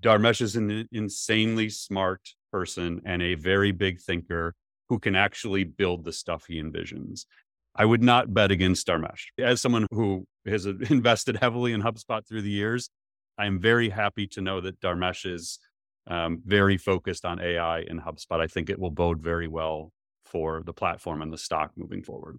Dharmesh is an insanely smart person and a very big thinker who can actually build the stuff he envisions. I would not bet against Dharmesh. As someone who has invested heavily in HubSpot through the years, I'm very happy to know that Dharmesh is um, very focused on AI in HubSpot. I think it will bode very well for the platform and the stock moving forward.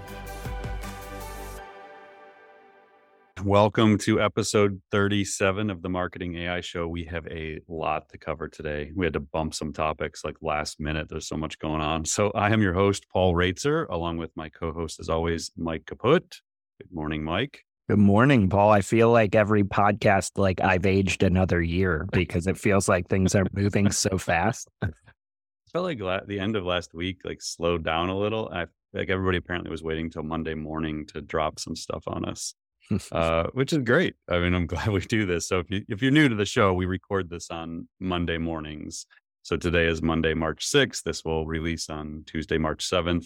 Welcome to episode 37 of the Marketing AI Show. We have a lot to cover today. We had to bump some topics like last minute. There's so much going on. So, I am your host, Paul Roetzer, along with my co host, as always, Mike Kaput. Good morning, Mike. Good morning, Paul. I feel like every podcast, like I've aged another year because it feels like things are moving so fast. I felt like la- the end of last week like slowed down a little. I like everybody apparently was waiting till Monday morning to drop some stuff on us. Uh, which is great. I mean, I'm glad we do this. So if you if you're new to the show, we record this on Monday mornings. So today is Monday, March 6th. This will release on Tuesday, March 7th.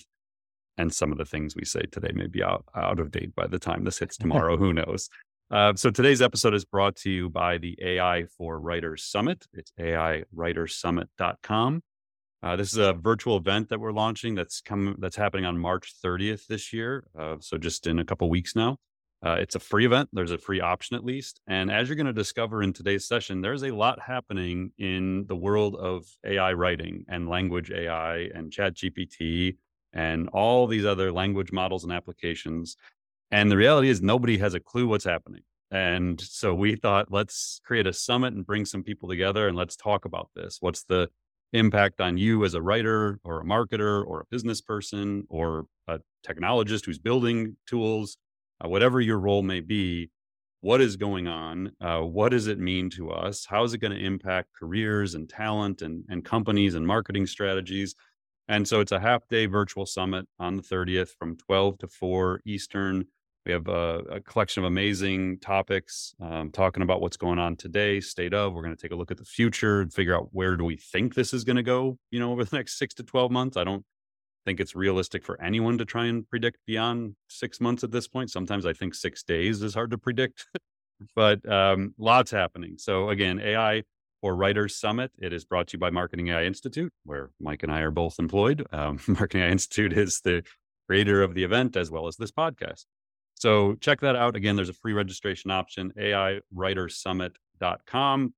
And some of the things we say today may be out, out of date by the time this hits tomorrow. Who knows? Uh, so today's episode is brought to you by the AI for Writers Summit. It's AIWritersSummit.com. Uh, this is a virtual event that we're launching that's coming that's happening on March 30th this year. Uh, so just in a couple weeks now. Uh, it's a free event. There's a free option at least. And as you're going to discover in today's session, there's a lot happening in the world of AI writing and language AI and chat GPT and all these other language models and applications. And the reality is nobody has a clue what's happening. And so we thought, let's create a summit and bring some people together and let's talk about this. What's the impact on you as a writer or a marketer or a business person or a technologist who's building tools? Uh, whatever your role may be, what is going on? Uh, what does it mean to us? How is it going to impact careers and talent and, and companies and marketing strategies? And so it's a half day virtual summit on the 30th from 12 to 4 Eastern. We have a, a collection of amazing topics um, talking about what's going on today, state of. We're going to take a look at the future and figure out where do we think this is going to go, you know, over the next six to 12 months. I don't think it's realistic for anyone to try and predict beyond six months at this point. Sometimes I think six days is hard to predict, but um, lots happening. So again, AI for Writers Summit. It is brought to you by Marketing AI Institute, where Mike and I are both employed. Um, Marketing AI Institute is the creator of the event as well as this podcast. So check that out. Again, there's a free registration option, AIWritersSummit.com.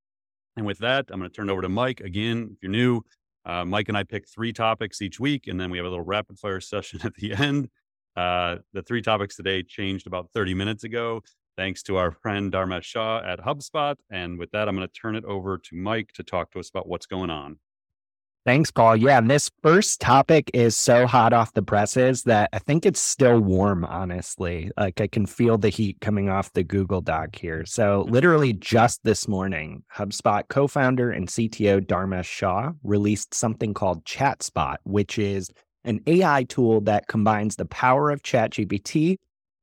And with that, I'm going to turn it over to Mike. Again, if you're new, uh, Mike and I pick three topics each week, and then we have a little rapid fire session at the end. Uh, the three topics today changed about 30 minutes ago, thanks to our friend Dharmesh Shah at HubSpot. And with that, I'm going to turn it over to Mike to talk to us about what's going on. Thanks, Paul. Yeah, and this first topic is so hot off the presses that I think it's still warm, honestly. Like I can feel the heat coming off the Google Doc here. So, literally just this morning, HubSpot co founder and CTO Dharmesh Shah released something called ChatSpot, which is an AI tool that combines the power of ChatGPT,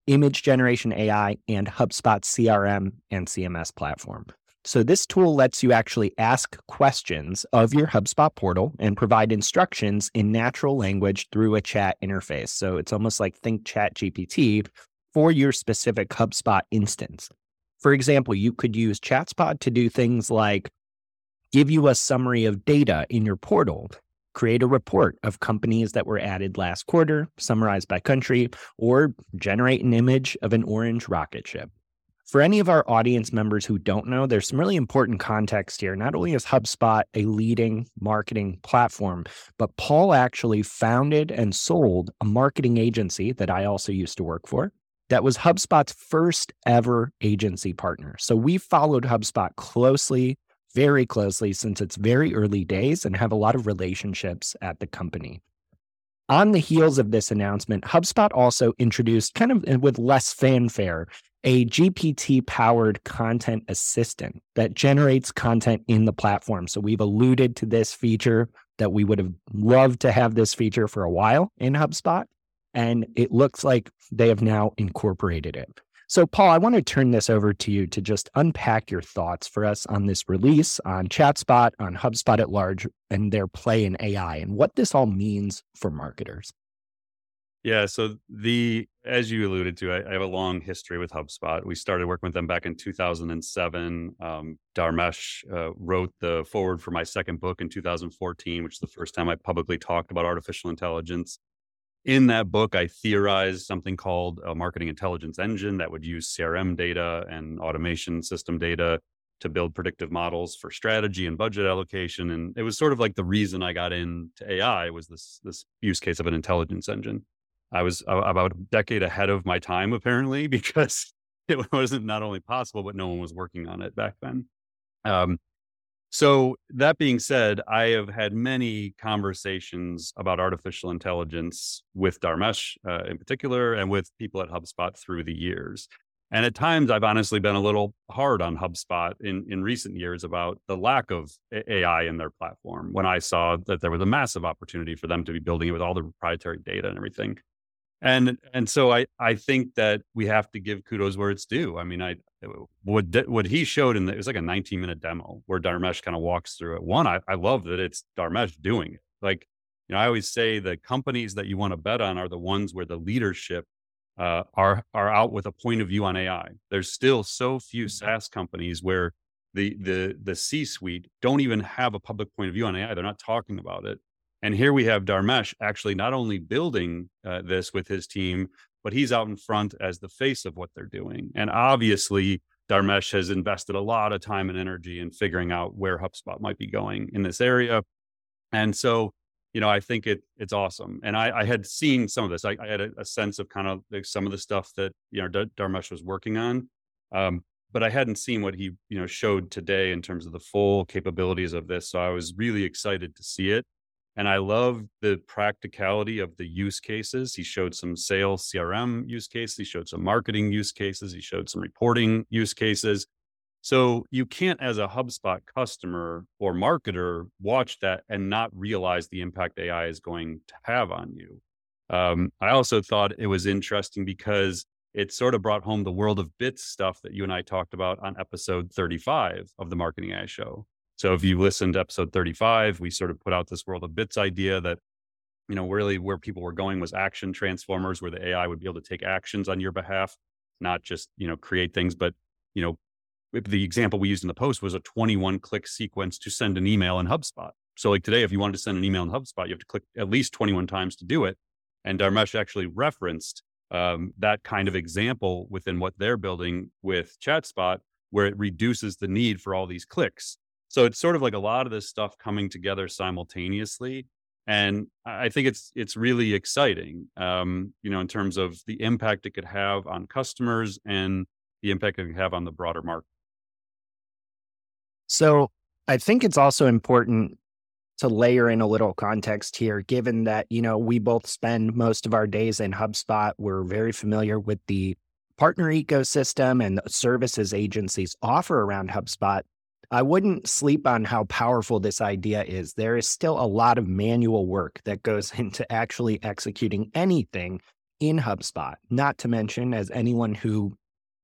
image generation AI, and HubSpot's CRM and CMS platform. So, this tool lets you actually ask questions of your HubSpot portal and provide instructions in natural language through a chat interface. So, it's almost like Think Chat GPT for your specific HubSpot instance. For example, you could use ChatSpot to do things like give you a summary of data in your portal, create a report of companies that were added last quarter, summarized by country, or generate an image of an orange rocket ship. For any of our audience members who don't know, there's some really important context here. Not only is HubSpot a leading marketing platform, but Paul actually founded and sold a marketing agency that I also used to work for. That was HubSpot's first ever agency partner. So we followed HubSpot closely, very closely since its very early days and have a lot of relationships at the company. On the heels of this announcement, HubSpot also introduced, kind of with less fanfare, a GPT powered content assistant that generates content in the platform. So we've alluded to this feature that we would have loved to have this feature for a while in HubSpot. And it looks like they have now incorporated it. So, Paul, I want to turn this over to you to just unpack your thoughts for us on this release, on ChatSpot, on HubSpot at large, and their play in AI, and what this all means for marketers. Yeah. So the as you alluded to, I, I, have a long history with HubSpot. We started working with them back in 2007. Um, Dharmesh uh, wrote the foreword for my second book in 2014, which is the first time I publicly talked about artificial intelligence. In that book, I theorized something called a marketing intelligence engine that would use CRM data and automation system data to build predictive models for strategy and budget allocation. And it was sort of like the reason I got into AI was this this use case of an intelligence engine. I was about a decade ahead of my time, apparently, because it wasn't not only possible, but no one was working on it back then. Um, so, that being said, I have had many conversations about artificial intelligence with Dharmesh uh, in particular and with people at HubSpot through the years. And at times, I've honestly been a little hard on HubSpot in, in recent years about the lack of AI in their platform when I saw that there was a massive opportunity for them to be building it with all the proprietary data and everything and and so I I think that we have to give kudos where it's due. I mean, I what what he showed in the, it was like a 19 minute demo where Dharmesh kind of walks through it. One, I, I love that it's Dharmesh doing it. Like you know, I always say the companies that you want to bet on are the ones where the leadership uh, are are out with a point of view on AI. There's still so few mm-hmm. SaaS companies where the the the C suite don't even have a public point of view on AI. They're not talking about it. And here we have Dharmesh actually not only building uh, this with his team, but he's out in front as the face of what they're doing. And obviously, Dharmesh has invested a lot of time and energy in figuring out where HubSpot might be going in this area. And so, you know, I think it it's awesome. And I, I had seen some of this. I, I had a, a, sense of kind of like some of the stuff that you know Dharmesh was working on, um, but I hadn't seen what he you know showed today in terms of the full capabilities of this. So I was really excited to see it. And I love the practicality of the use cases. He showed some sales CRM use cases. He showed some marketing use cases. He showed some reporting use cases. So you can't, as a HubSpot customer or marketer, watch that and not realize the impact AI is going to have on you. Um, I also thought it was interesting because it sort of brought home the world of bits stuff that you and I talked about on episode 35 of the Marketing AI Show. So if you listened to episode 35, we sort of put out this world of bits idea that, you know, really where people were going was action transformers, where the AI would be able to take actions on your behalf, not just, you know, create things, but, you know, the example we used in the post was a 21 click sequence to send an email in HubSpot. So like today, if you wanted to send an email in HubSpot, you have to click at least 21 times to do it. And Dharmesh actually referenced um, that kind of example within what they're building with ChatSpot, where it reduces the need for all these clicks. So it's sort of like a lot of this stuff coming together simultaneously. And I think it's it's really exciting, um, you know, in terms of the impact it could have on customers and the impact it could have on the broader market. So I think it's also important to layer in a little context here, given that, you know, we both spend most of our days in HubSpot. We're very familiar with the partner ecosystem and the services agencies offer around HubSpot. I wouldn't sleep on how powerful this idea is. There is still a lot of manual work that goes into actually executing anything in HubSpot, not to mention, as anyone who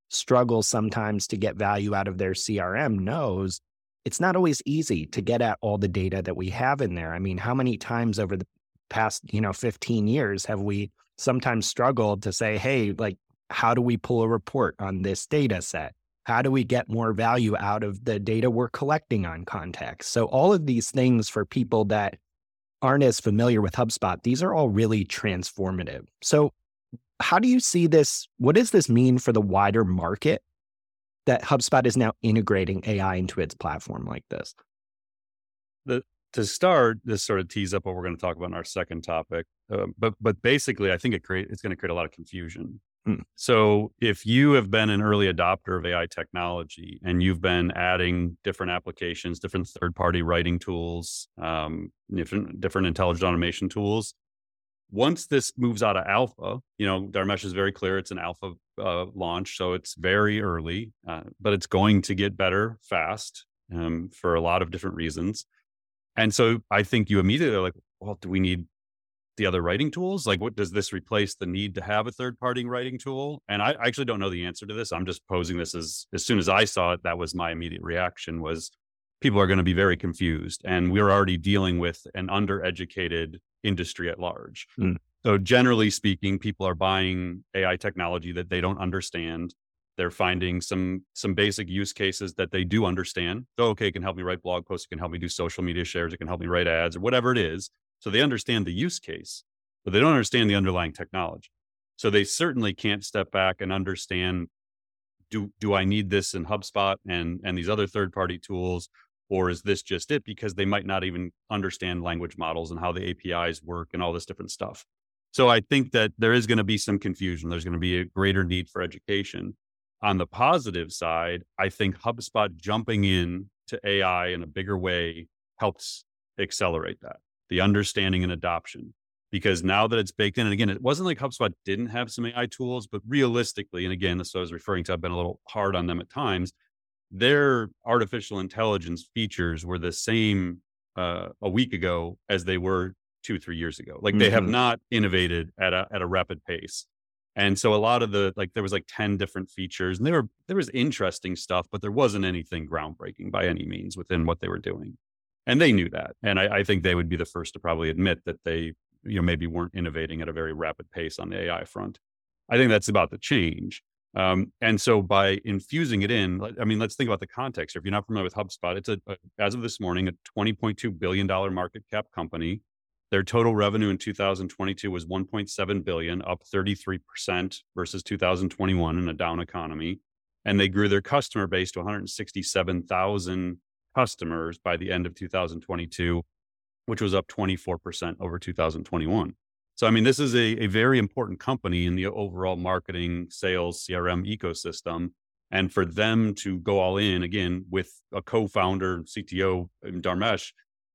struggles sometimes to get value out of their CRM knows, it's not always easy to get at all the data that we have in there. I mean, how many times over the past, you know, 15 years have we sometimes struggled to say, hey, like, how do we pull a report on this data set? How do we get more value out of the data we're collecting on contacts? So, all of these things for people that aren't as familiar with HubSpot, these are all really transformative. So, how do you see this? What does this mean for the wider market that HubSpot is now integrating AI into its platform like this? The, to start, this sort of tees up what we're going to talk about in our second topic. Uh, but but basically, I think it create it's going to create a lot of confusion Hmm. So, if you have been an early adopter of AI technology and you've been adding different applications, different third party writing tools, um, different, different intelligent automation tools, once this moves out of alpha, you know, Dharmesh is very clear it's an alpha uh, launch. So, it's very early, uh, but it's going to get better fast um, for a lot of different reasons. And so I think you immediately are like, well, do we need the other writing tools? Like, what does this replace the need to have a third party writing tool? And I actually don't know the answer to this. I'm just posing this as as soon as I saw it, that was my immediate reaction was people are going to be very confused. And we're already dealing with an undereducated industry at large. Mm. So generally speaking, people are buying AI technology that they don't understand. They're finding some some basic use cases that they do understand. So okay, it can help me write blog posts, it can help me do social media shares, it can help me write ads or whatever it is. So they understand the use case, but they don't understand the underlying technology. So they certainly can't step back and understand do do I need this in HubSpot and and these other third party tools or is this just it because they might not even understand language models and how the APIs work and all this different stuff. So I think that there is going to be some confusion. There's going to be a greater need for education. On the positive side, I think HubSpot jumping in to AI in a bigger way helps accelerate that the understanding and adoption. Because now that it's baked in, and again, it wasn't like HubSpot didn't have some AI tools, but realistically, and again, this I was referring to, I've been a little hard on them at times. Their artificial intelligence features were the same uh, a week ago as they were two, three years ago. Like they mm-hmm. have not innovated at a at a rapid pace. And so a lot of the like there was like 10 different features and there were there was interesting stuff, but there wasn't anything groundbreaking by any means within what they were doing and they knew that. And I, I, think they would be the first to probably admit that they, you know, maybe weren't innovating at a very rapid pace on the AI front. I think that's about to change. Um, and so by infusing it in, I mean, let's think about the context. Here. If you're not familiar with HubSpot, it's a, a as of this morning a 20.2 billion dollar market cap company. Their total revenue in 2022 was 1.7 billion, up 33% versus 2021 in a down economy. And they grew their customer base to 167,000 customers by the end of 2022, which was up 24% over 2021. So, I mean, this is a, a very important company in the overall marketing, sales, CRM ecosystem. And for them to go all in again with a co founder, CTO, um, Dharmesh,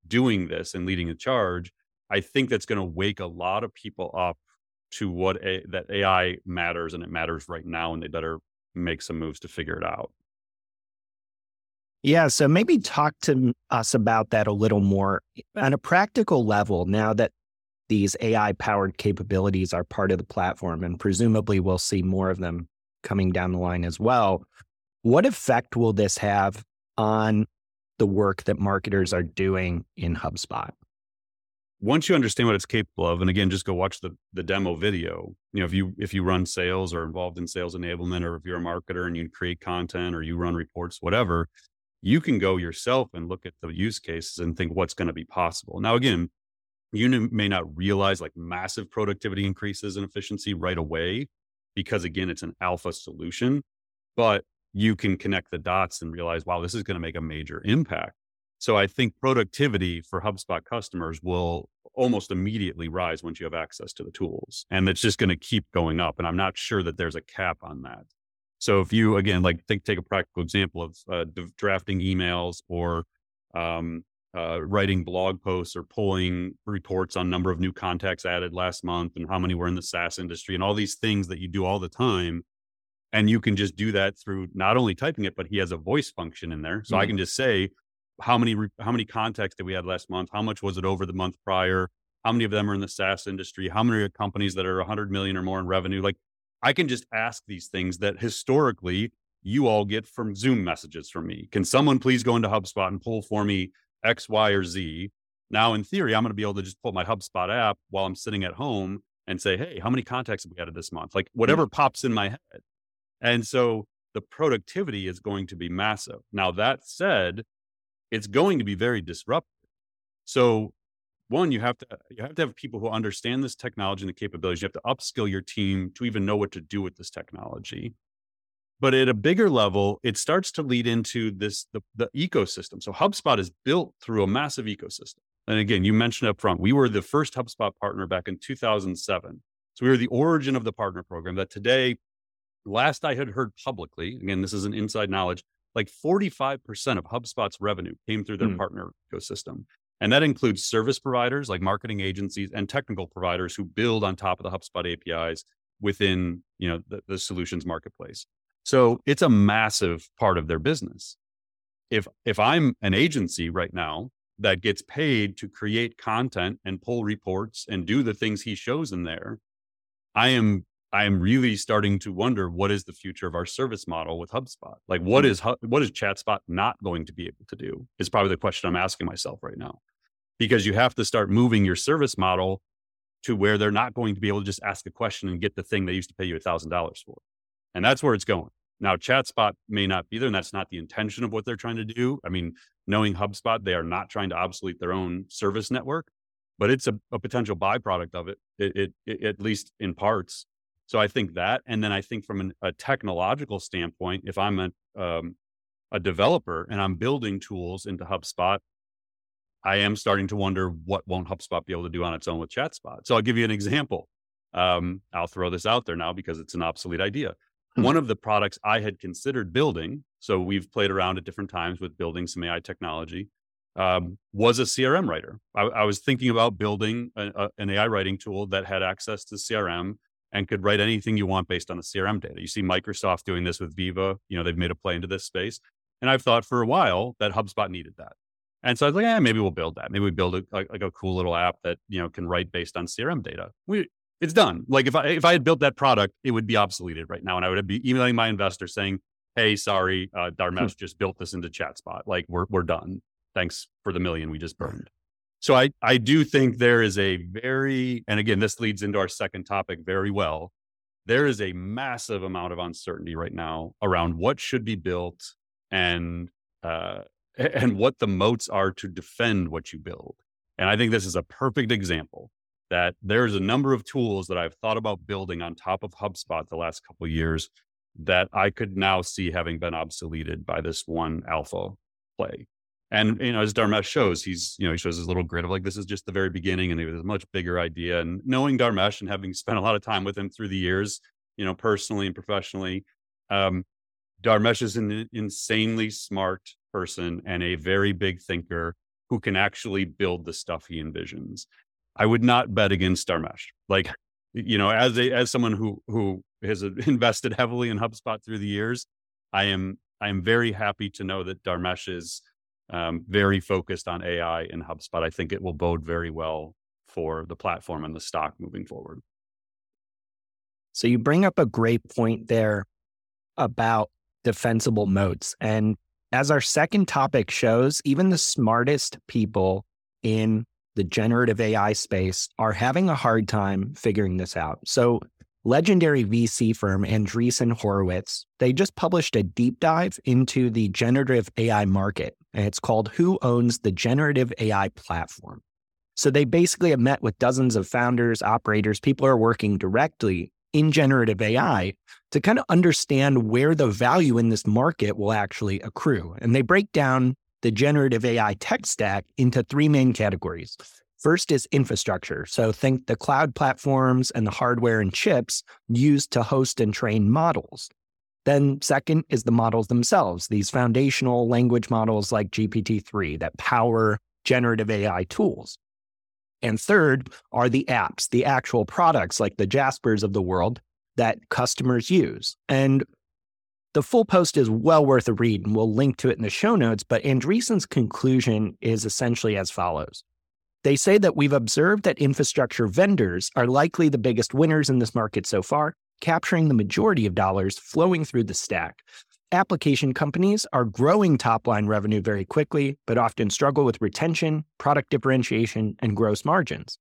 doing this and leading the charge, I think that's going to wake a lot of people up to what a, that AI matters and it matters right now. And they better make some moves to figure it out. Yeah. So maybe talk to us about that a little more on a practical level now that these AI powered capabilities are part of the platform, and presumably we'll see more of them coming down the line as well. What effect will this have on the work that marketers are doing in HubSpot? Once you understand what it's capable of, and again, just go watch the the demo video. You know, if you if you run sales or involved in sales enablement, or if you're a marketer and you create content or you run reports, whatever, you can go yourself and look at the use cases and think what's going to be possible. Now, again, you may not realize like massive productivity increases and efficiency right away because, again, it's an alpha solution, but you can connect the dots and realize, wow, this is going to make a major impact. So I think productivity for HubSpot customers will almost immediately rise once you have access to the tools. And it's just going to keep going up. And I'm not sure that there's a cap on that. So if you again like take take a practical example of uh, drafting emails or um, uh, writing blog posts or pulling reports on number of new contacts added last month and how many were in the SaaS industry and all these things that you do all the time, and you can just do that through not only typing it, but he has a voice function in there, so mm-hmm. I can just say how many how many contacts did we have last month? How much was it over the month prior? How many of them are in the SaaS industry? How many are companies that are 100 million or more in revenue? Like I can just ask these things that historically you all get from Zoom messages from me. Can someone please go into HubSpot and pull for me X, Y, or Z? Now, in theory, I'm going to be able to just pull my HubSpot app while I'm sitting at home and say, hey, how many contacts have we added this month? Like whatever yeah. pops in my head. And so the productivity is going to be massive. Now, that said, it's going to be very disruptive. So one you have to you have to have people who understand this technology and the capabilities. You have to upskill your team to even know what to do with this technology. But at a bigger level it starts to lead into this the, the ecosystem. So hubspot is built through a massive ecosystem. And again you mentioned up front we were the first hubspot partner back in 2007 so we were the origin of the partner program that today last i had heard publicly again this is an inside knowledge like 45% of hubspot's revenue came through their mm. partner ecosystem and that includes service providers like marketing agencies and technical providers who build on top of the HubSpot APIs within, you know, the, the solutions marketplace. So it's a massive part of their business. If if I'm an agency right now that gets paid to create content and pull reports and do the things he shows in there, I am I am really starting to wonder what is the future of our service model with HubSpot. Like, what hmm. is what is ChatSpot not going to be able to do? Is probably the question I'm asking myself right now, because you have to start moving your service model to where they're not going to be able to just ask a question and get the thing they used to pay you a thousand dollars for, and that's where it's going. Now, ChatSpot may not be there, and that's not the intention of what they're trying to do. I mean, knowing HubSpot, they are not trying to obsolete their own service network, but it's a, a potential byproduct of it, it, it, it, at least in parts. So I think that, and then I think from an, a technological standpoint, if I'm a um, a developer and I'm building tools into HubSpot, I am starting to wonder what won't HubSpot be able to do on its own with ChatSpot. So I'll give you an example. Um, I'll throw this out there now because it's an obsolete idea. Hmm. One of the products I had considered building, so we've played around at different times with building some AI technology, um, was a CRM writer. I, I was thinking about building a, a, an AI writing tool that had access to CRM and could write anything you want based on the CRM data. You see Microsoft doing this with Viva. You know, they've made a play into this space. And I've thought for a while that HubSpot needed that. And so I was like, yeah, maybe we'll build that. Maybe we build a, like a cool little app that, you know, can write based on CRM data. We, it's done. Like if I, if I had built that product, it would be obsoleted right now. And I would be emailing my investor saying, Hey, sorry, uh, Dharmesh hmm. just built this into ChatSpot. Like we're, we're done. Thanks for the million we just burned. So I, I do think there is a very, and again, this leads into our second topic very well. There is a massive amount of uncertainty right now around what should be built and, uh, and what the moats are to defend what you build. And I think this is a perfect example that there's a number of tools that I've thought about building on top of HubSpot the last couple years that I could now see having been obsoleted by this one alpha play. And you know, as Dharmesh shows, he's you know he shows his little grid of like this is just the very beginning, and it was a much bigger idea. And knowing Dharmesh and having spent a lot of time with him through the years, you know, personally and professionally, um, Dharmesh is an insanely smart person and a very big thinker who can actually build the stuff he envisions. I would not bet against Dharmesh. Like, you know, as a as someone who who has invested heavily in HubSpot through the years, I am I am very happy to know that Dharmesh is um, very focused on AI in HubSpot. I think it will bode very well for the platform and the stock moving forward. So you bring up a great point there about defensible moats. And as our second topic shows, even the smartest people in the generative AI space are having a hard time figuring this out. So legendary VC firm Andreessen Horowitz, they just published a deep dive into the generative AI market, and it's called Who Owns the Generative AI Platform? So they basically have met with dozens of founders, operators, people are working directly in generative AI to kind of understand where the value in this market will actually accrue. And they break down the generative AI tech stack into three main categories First is infrastructure. So think the cloud platforms and the hardware and chips used to host and train models. Then, second is the models themselves, these foundational language models like GPT 3 that power generative AI tools. And third are the apps, the actual products like the Jaspers of the world that customers use. And the full post is well worth a read, and we'll link to it in the show notes. But Andreessen's conclusion is essentially as follows they say that we've observed that infrastructure vendors are likely the biggest winners in this market so far, capturing the majority of dollars flowing through the stack. Application companies are growing top line revenue very quickly, but often struggle with retention, product differentiation, and gross margins.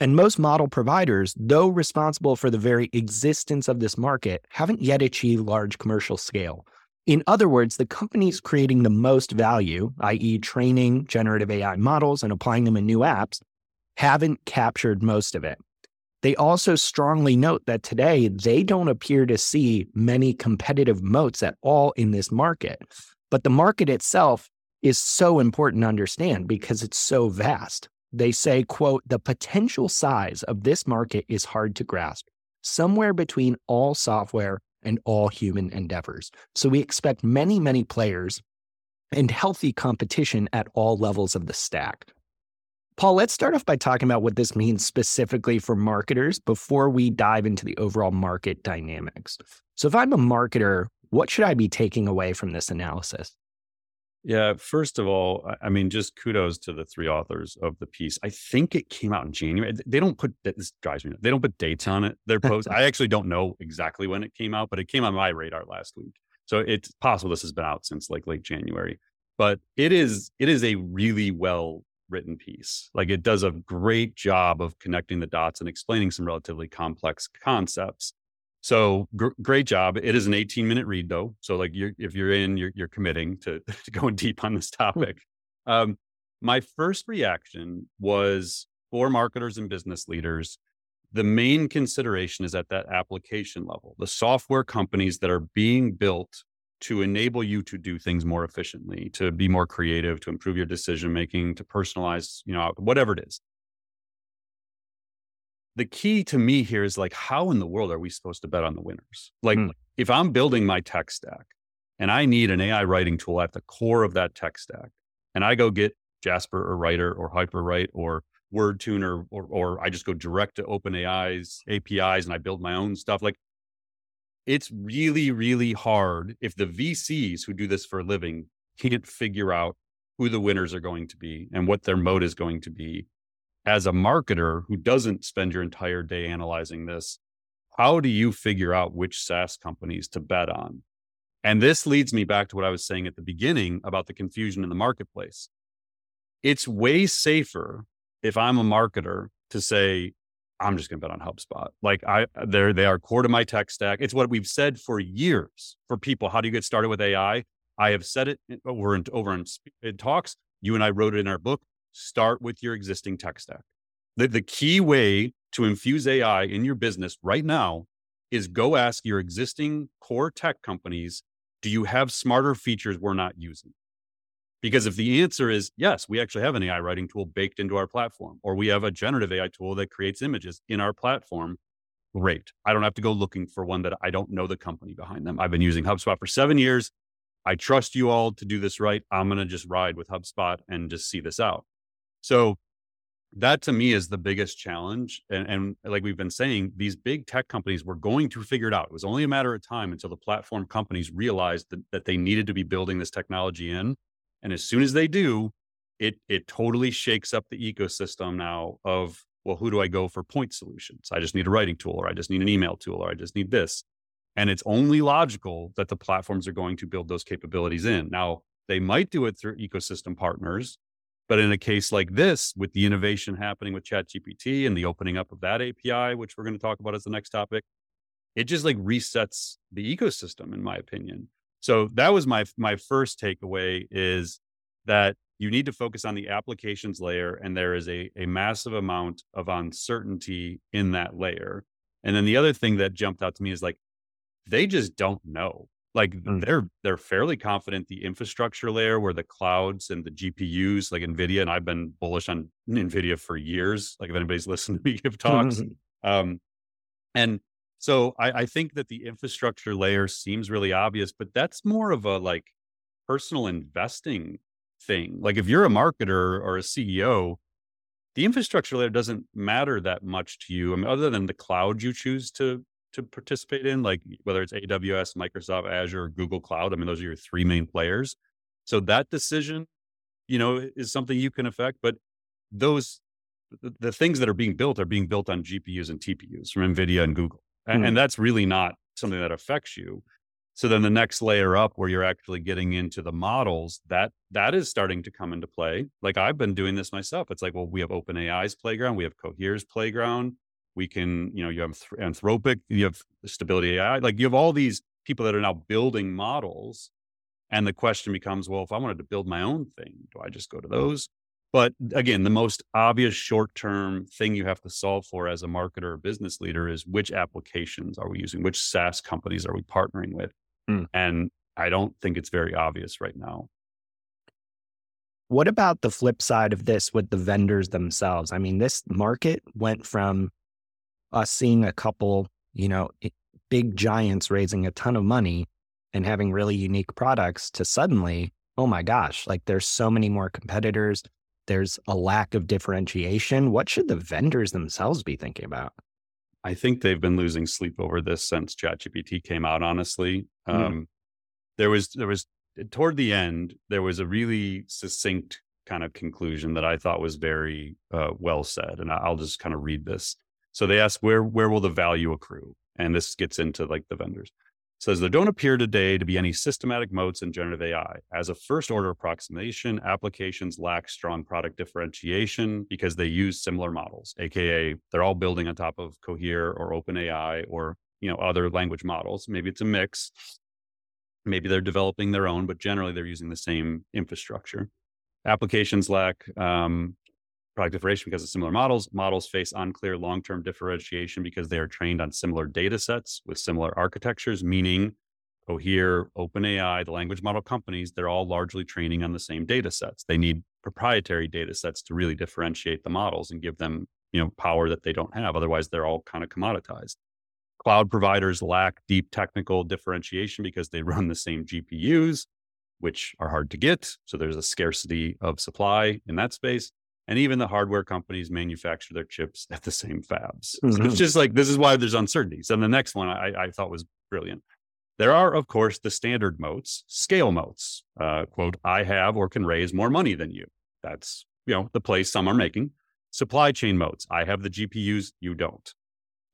And most model providers, though responsible for the very existence of this market, haven't yet achieved large commercial scale. In other words, the companies creating the most value, i.e., training generative AI models and applying them in new apps, haven't captured most of it. They also strongly note that today they don't appear to see many competitive moats at all in this market. But the market itself is so important to understand because it's so vast. They say, quote, the potential size of this market is hard to grasp, somewhere between all software and all human endeavors. So we expect many, many players and healthy competition at all levels of the stack. Paul, let's start off by talking about what this means specifically for marketers before we dive into the overall market dynamics. So, if I'm a marketer, what should I be taking away from this analysis? Yeah, first of all, I mean, just kudos to the three authors of the piece. I think it came out in January. They don't put this drives me. They don't put dates on it. Their post. I actually don't know exactly when it came out, but it came on my radar last week. So it's possible this has been out since like late January. But it is it is a really well written piece. Like it does a great job of connecting the dots and explaining some relatively complex concepts. So gr- great job. It is an 18 minute read though. So like you're, if you're in, you're, you're committing to, to going deep on this topic. Um, my first reaction was for marketers and business leaders. The main consideration is at that application level, the software companies that are being built to enable you to do things more efficiently, to be more creative, to improve your decision making, to personalize, you know, whatever it is the key to me here is like, how in the world are we supposed to bet on the winners? Like, mm. if I'm building my tech stack and I need an AI writing tool at the core of that tech stack, and I go get Jasper or Writer or Hyperwrite or WordTuner, or, or I just go direct to OpenAI's APIs and I build my own stuff. Like, it's really, really hard if the VCs who do this for a living can't figure out who the winners are going to be and what their moat is going to be as a marketer who doesn't spend your entire day analyzing this, how do you figure out which SaaS companies to bet on? And this leads me back to what I was saying at the beginning about the confusion in the marketplace. It's way safer if I'm a marketer to say, I'm just going to bet on HubSpot. Like I, they're, they are core to my tech stack. It's what we've said for years for people. How do you get started with AI? I have said it over and over in, in talks. You and I wrote it in our book start with your existing tech stack. The, the key way to infuse AI in your business right now is go ask your existing core tech companies, do you have smarter features we're not using? Because if the answer is yes, we actually have an AI writing tool baked into our platform, or we have a generative AI tool that creates images in our platform, great. I don't have to go looking for one that I don't know the company behind them. I've been using HubSpot for seven years. I trust you all to do this right. I'm going to just ride with HubSpot and just see this out. So that to me is the biggest challenge. And, and, like we've been saying, these big tech companies were going to figure it out. It was only a matter of time until the platform companies realized that, that they needed to be building this technology in. And as soon as they do, it it totally shakes up the ecosystem now of well, who do I go for point solutions? I just need a writing tool, or I just need an email tool, or I just need this. And it's only logical that the platforms are going to build those capabilities in. Now, they might do it through ecosystem partners but in a case like this, with the innovation happening with ChatGPT and the opening up of that API, which we're going to talk about as the next topic, it just like resets the ecosystem, in my opinion. So that was my my first takeaway is that you need to focus on the applications layer, and there is a a massive amount of uncertainty in that layer. And then the other thing that jumped out to me is like they just don't know like mm. they're they're fairly confident the infrastructure layer where the clouds and the gpus like nvidia and i've been bullish on nvidia for years like if anybody's listened to me give talks um, and so I, I think that the infrastructure layer seems really obvious but that's more of a like personal investing thing like if you're a marketer or a ceo the infrastructure layer doesn't matter that much to you I mean, other than the cloud you choose to to participate in, like whether it's AWS, Microsoft Azure, Google Cloud. I mean, those are your three main players. So that decision, you know, is something you can affect. But those the, the things that are being built are being built on GPUs and TPUs from NVIDIA and Google. And, mm. and that's really not something that affects you. So then the next layer up where you're actually getting into the models, that that is starting to come into play. Like I've been doing this myself. It's like, well, we have OpenAI's playground, we have Cohere's playground, we can you know you have anthropic you have stability ai like you have all these people that are now building models and the question becomes well if i wanted to build my own thing do i just go to those but again the most obvious short term thing you have to solve for as a marketer or business leader is which applications are we using which saas companies are we partnering with mm. and i don't think it's very obvious right now what about the flip side of this with the vendors themselves? I mean, this market went from us seeing a couple, you know, big giants raising a ton of money and having really unique products to suddenly, oh my gosh, like there's so many more competitors. There's a lack of differentiation. What should the vendors themselves be thinking about? I think they've been losing sleep over this since ChatGPT came out. Honestly, mm. um, there was there was toward the end, there was a really succinct kind of conclusion that I thought was very uh, well said, and I'll just kind of read this. So they ask where where will the value accrue, and this gets into like the vendors. It says there don't appear today to be any systematic moats in generative AI. As a first order approximation, applications lack strong product differentiation because they use similar models, aka they're all building on top of Cohere or OpenAI or you know other language models. Maybe it's a mix. Maybe they're developing their own, but generally they're using the same infrastructure. Applications lack um, product differentiation because of similar models. Models face unclear long term differentiation because they are trained on similar data sets with similar architectures, meaning Cohere, OpenAI, the language model companies, they're all largely training on the same data sets. They need proprietary data sets to really differentiate the models and give them you know power that they don't have otherwise they're all kind of commoditized cloud providers lack deep technical differentiation because they run the same gpus which are hard to get. So there's a scarcity of supply in that space. And even the hardware companies manufacture their chips at the same fabs. Mm-hmm. So it's just like this is why there's uncertainties. And the next one I, I thought was brilliant. There are, of course, the standard moats, scale moats. Uh, quote, I have or can raise more money than you. That's, you know, the place some are making. Supply chain moats. I have the GPUs, you don't.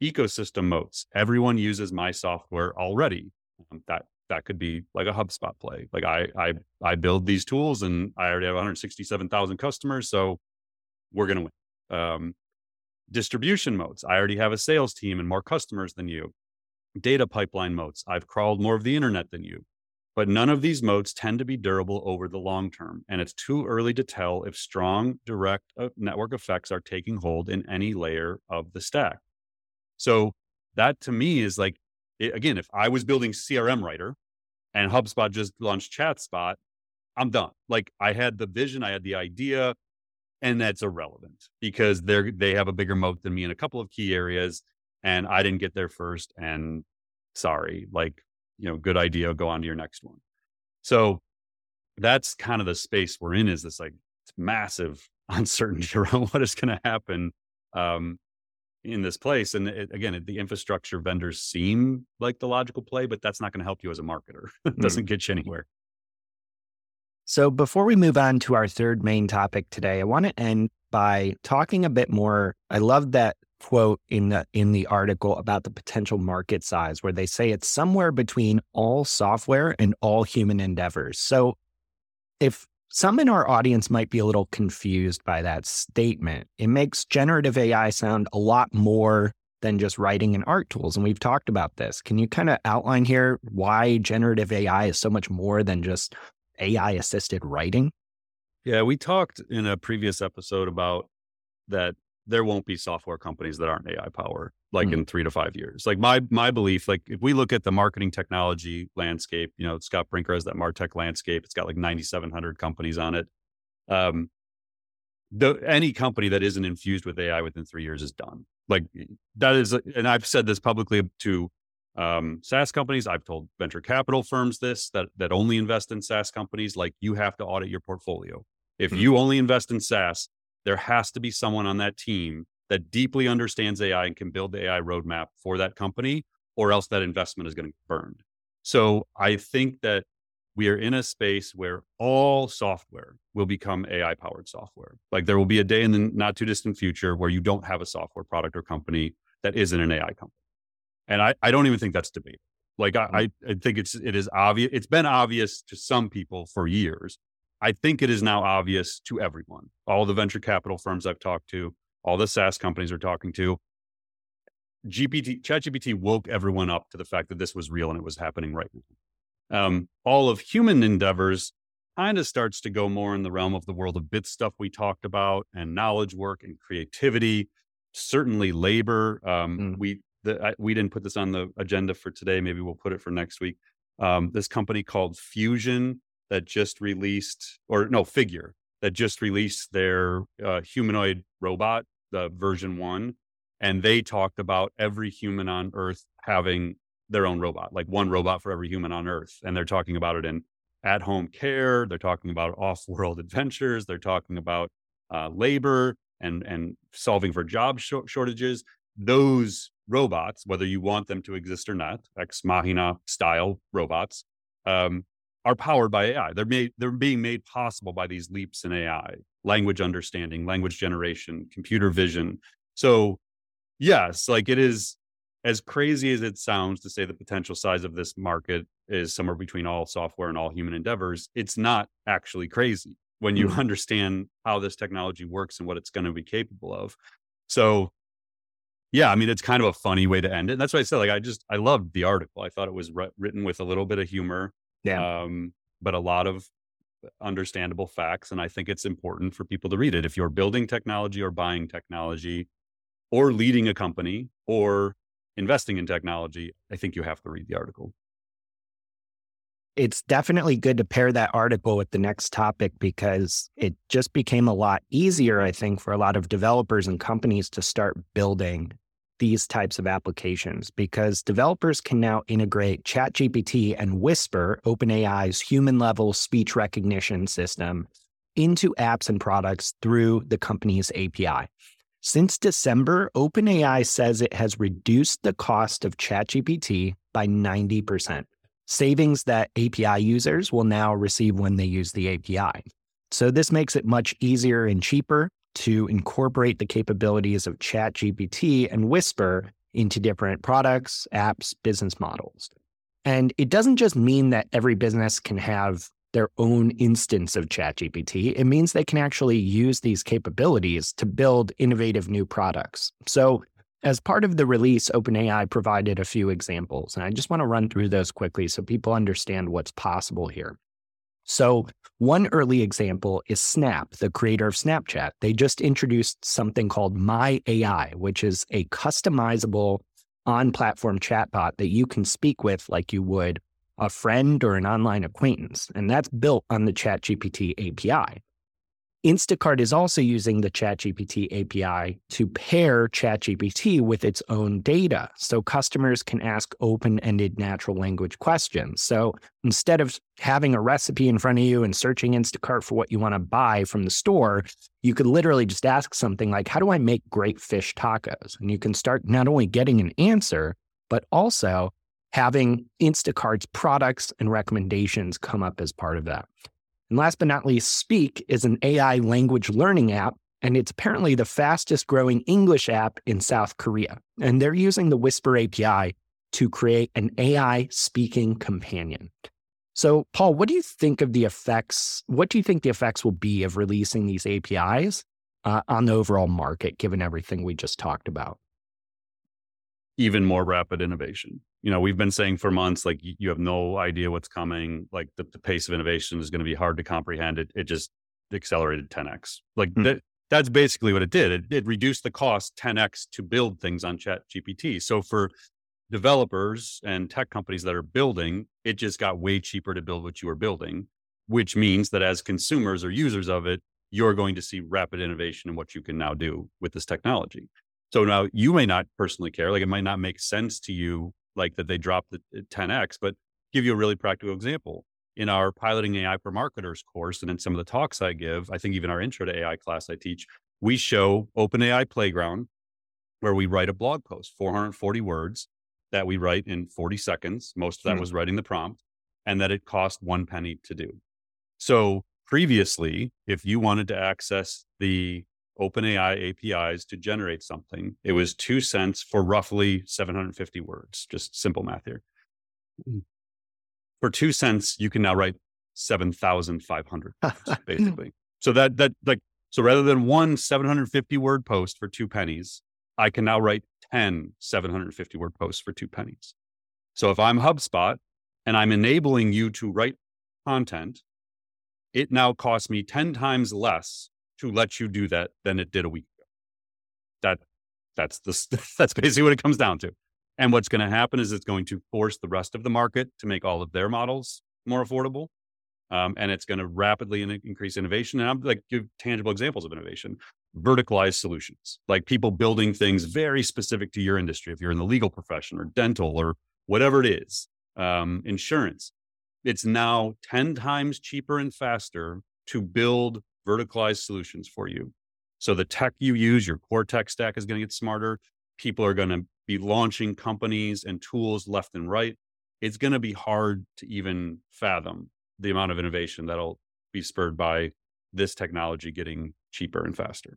Ecosystem moats. Everyone uses my software already. Um, that that could be like a HubSpot play. Like I I I build these tools and I already have 167,000 customers, so we're going to win. Um, distribution moats. I already have a sales team and more customers than you. Data pipeline moats. I've crawled more of the internet than you. But none of these moats tend to be durable over the long term, and it's too early to tell if strong direct uh, network effects are taking hold in any layer of the stack. So that to me is like it, again, if I was building CRM writer and HubSpot just launched ChatSpot, I'm done. Like I had the vision, I had the idea, and that's irrelevant because they're they have a bigger moat than me in a couple of key areas, and I didn't get there first. And sorry, like you know, good idea. Go on to your next one. So that's kind of the space we're in. Is this like massive uncertainty around what is going to happen um, in this place. And it, again, the infrastructure vendors seem like the logical play, but that's not going to help you as a marketer. it mm. doesn't get you anywhere. So before we move on to our third main topic today, I want to end by talking a bit more. I love that quote in the in the article about the potential market size where they say it's somewhere between all software and all human endeavors. So if some in our audience might be a little confused by that statement. It makes generative AI sound a lot more than just writing and art tools. And we've talked about this. Can you kind of outline here why generative AI is so much more than just AI assisted writing? Yeah, we talked in a previous episode about that there won't be software companies that aren't AI powered like mm. in three to five years. Like my my belief, like if we look at the marketing technology landscape, you know, Scott Brinker has that Martech landscape. It's got like 9,700 companies on it. Um, the any company that isn't infused with AI within three years is done. Like that is, and I've said this publicly to um, SaaS companies. I've told venture capital firms this that that only invest in SaaS companies. Like you have to audit your portfolio. If mm. you only invest in SaaS, there has to be someone on that team that deeply understands AI and can build the AI roadmap for that company, or else that investment is going to get burned. So I think that we are in a space where all software will become AI powered software. Like there will be a day in the not too distant future where you don't have a software product or company that isn't an AI company. And I, I don't even think that's debatable. Like I, mm-hmm. I think it's it is obvious. It's been obvious to some people for years. I think it is now obvious to everyone. All the venture capital firms I've talked to, all the SaaS companies are talking to. GPT, ChatGPT woke everyone up to the fact that this was real and it was happening right now. Um, all of human endeavors kind of starts to go more in the realm of the world of bit stuff we talked about and knowledge work and creativity. Certainly, labor. Um, mm. We the, I, we didn't put this on the agenda for today. Maybe we'll put it for next week. Um, this company called Fusion that just released, or no, Figure that just released their uh, humanoid robot, the version one, and they talked about every human on Earth having their own robot, like one robot for every human on Earth, and they're talking about it in at-home care. They're talking about off-world adventures. They're talking about uh, labor and and solving for job sh- shortages. Those robots, whether you want them to exist or not, ex machina style robots, um, are powered by AI. They're made they're being made possible by these leaps in AI, language understanding, language generation, computer vision. So yes, like it is as crazy as it sounds to say the potential size of this market is somewhere between all software and all human endeavors, it's not actually crazy when you mm-hmm. understand how this technology works and what it's going to be capable of. So yeah, I mean, it's kind of a funny way to end it. And that's why I said, like, I just, I loved the article. I thought it was re- written with a little bit of humor, yeah. um, but a lot of understandable facts. And I think it's important for people to read it. If you're building technology or buying technology or leading a company or investing in technology, I think you have to read the article. It's definitely good to pair that article with the next topic because it just became a lot easier, I think, for a lot of developers and companies to start building these types of applications because developers can now integrate ChatGPT and Whisper, OpenAI's human level speech recognition system, into apps and products through the company's API. Since December, OpenAI says it has reduced the cost of ChatGPT by 90%, savings that API users will now receive when they use the API. So, this makes it much easier and cheaper to incorporate the capabilities of ChatGPT and Whisper into different products, apps, business models. And it doesn't just mean that every business can have their own instance of ChatGPT. It means they can actually use these capabilities to build innovative new products. So, as part of the release, OpenAI provided a few examples, and I just want to run through those quickly so people understand what's possible here. So, one early example is Snap, the creator of Snapchat. They just introduced something called My AI, which is a customizable on platform chatbot that you can speak with like you would a friend or an online acquaintance. And that's built on the ChatGPT API. Instacart is also using the ChatGPT API to pair ChatGPT with its own data so customers can ask open ended natural language questions. So instead of having a recipe in front of you and searching Instacart for what you want to buy from the store, you could literally just ask something like, How do I make great fish tacos? And you can start not only getting an answer, but also having Instacart's products and recommendations come up as part of that. And last but not least, Speak is an AI language learning app, and it's apparently the fastest growing English app in South Korea. And they're using the Whisper API to create an AI speaking companion. So, Paul, what do you think of the effects? What do you think the effects will be of releasing these APIs uh, on the overall market, given everything we just talked about? Even more rapid innovation you know, we've been saying for months, like you have no idea what's coming. Like the, the pace of innovation is going to be hard to comprehend. It, it just accelerated 10x. Like mm-hmm. that, that's basically what it did. It, it reduced the cost 10x to build things on Chat GPT. So for developers and tech companies that are building, it just got way cheaper to build what you were building, which means that as consumers or users of it, you're going to see rapid innovation in what you can now do with this technology. So now you may not personally care, like it might not make sense to you like that they dropped the 10x, uh, but give you a really practical example. In our piloting AI for marketers course, and in some of the talks I give, I think even our intro to AI class I teach, we show OpenAI Playground, where we write a blog post, 440 words that we write in 40 seconds. Most of that hmm. was writing the prompt, and that it cost one penny to do. So previously, if you wanted to access the OpenAI APIs to generate something. It was two cents for roughly 750 words, just simple math here. Mm. For two cents, you can now write 7,500 basically. so that, that, like, so rather than one 750 word post for two pennies, I can now write 10 750 word posts for two pennies. So if I'm HubSpot and I'm enabling you to write content, it now costs me 10 times less to let you do that than it did a week ago. That that's the that's basically what it comes down to. And what's going to happen is it's going to force the rest of the market to make all of their models more affordable. Um, and it's going to rapidly in- increase innovation. And I'm like give tangible examples of innovation, verticalized solutions, like people building things very specific to your industry. If you're in the legal profession or dental or whatever it is, um, insurance, it's now 10 times cheaper and faster to build verticalized solutions for you. So the tech you use, your core tech stack is going to get smarter. People are going to be launching companies and tools left and right. It's going to be hard to even fathom the amount of innovation that'll be spurred by this technology getting cheaper and faster.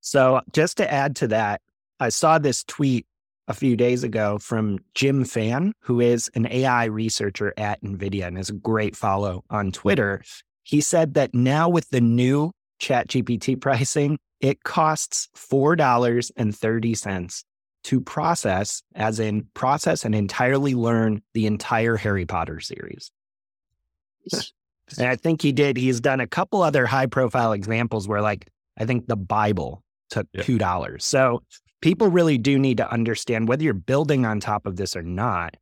So, just to add to that, I saw this tweet a few days ago from Jim Fan, who is an AI researcher at NVIDIA and is a great follow on Twitter. He said that now with the new ChatGPT pricing, it costs $4.30 to process, as in process and entirely learn the entire Harry Potter series. and I think he did. He's done a couple other high profile examples where, like, I think the Bible took $2. So people really do need to understand whether you're building on top of this or not.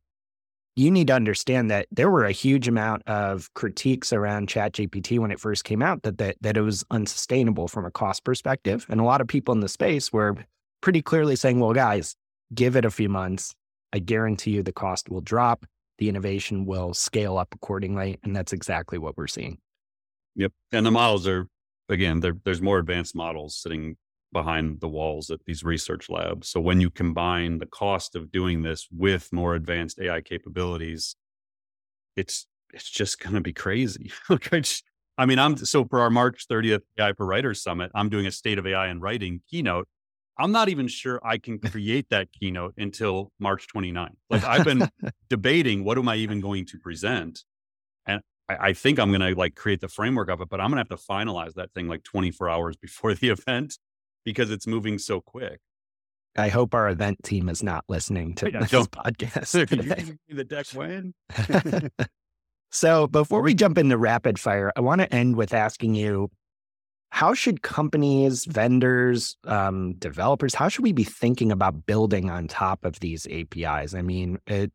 You need to understand that there were a huge amount of critiques around ChatGPT when it first came out that, that that it was unsustainable from a cost perspective, and a lot of people in the space were pretty clearly saying, "Well, guys, give it a few months. I guarantee you the cost will drop, the innovation will scale up accordingly," and that's exactly what we're seeing. Yep, and the models are again, there's more advanced models sitting behind the walls at these research labs. So when you combine the cost of doing this with more advanced AI capabilities, it's it's just going to be crazy. I mean, I'm so for our March 30th AI for Writers Summit, I'm doing a state of AI and writing keynote. I'm not even sure I can create that keynote until March 29th. Like I've been debating what am I even going to present, and I, I think I'm going to like create the framework of it, but I'm going to have to finalize that thing like 24 hours before the event because it's moving so quick. I hope our event team is not listening to yeah, this don't, podcast. the deck win. so before we jump into rapid fire, I want to end with asking you how should companies, vendors, um, developers, how should we be thinking about building on top of these APIs? I mean, it,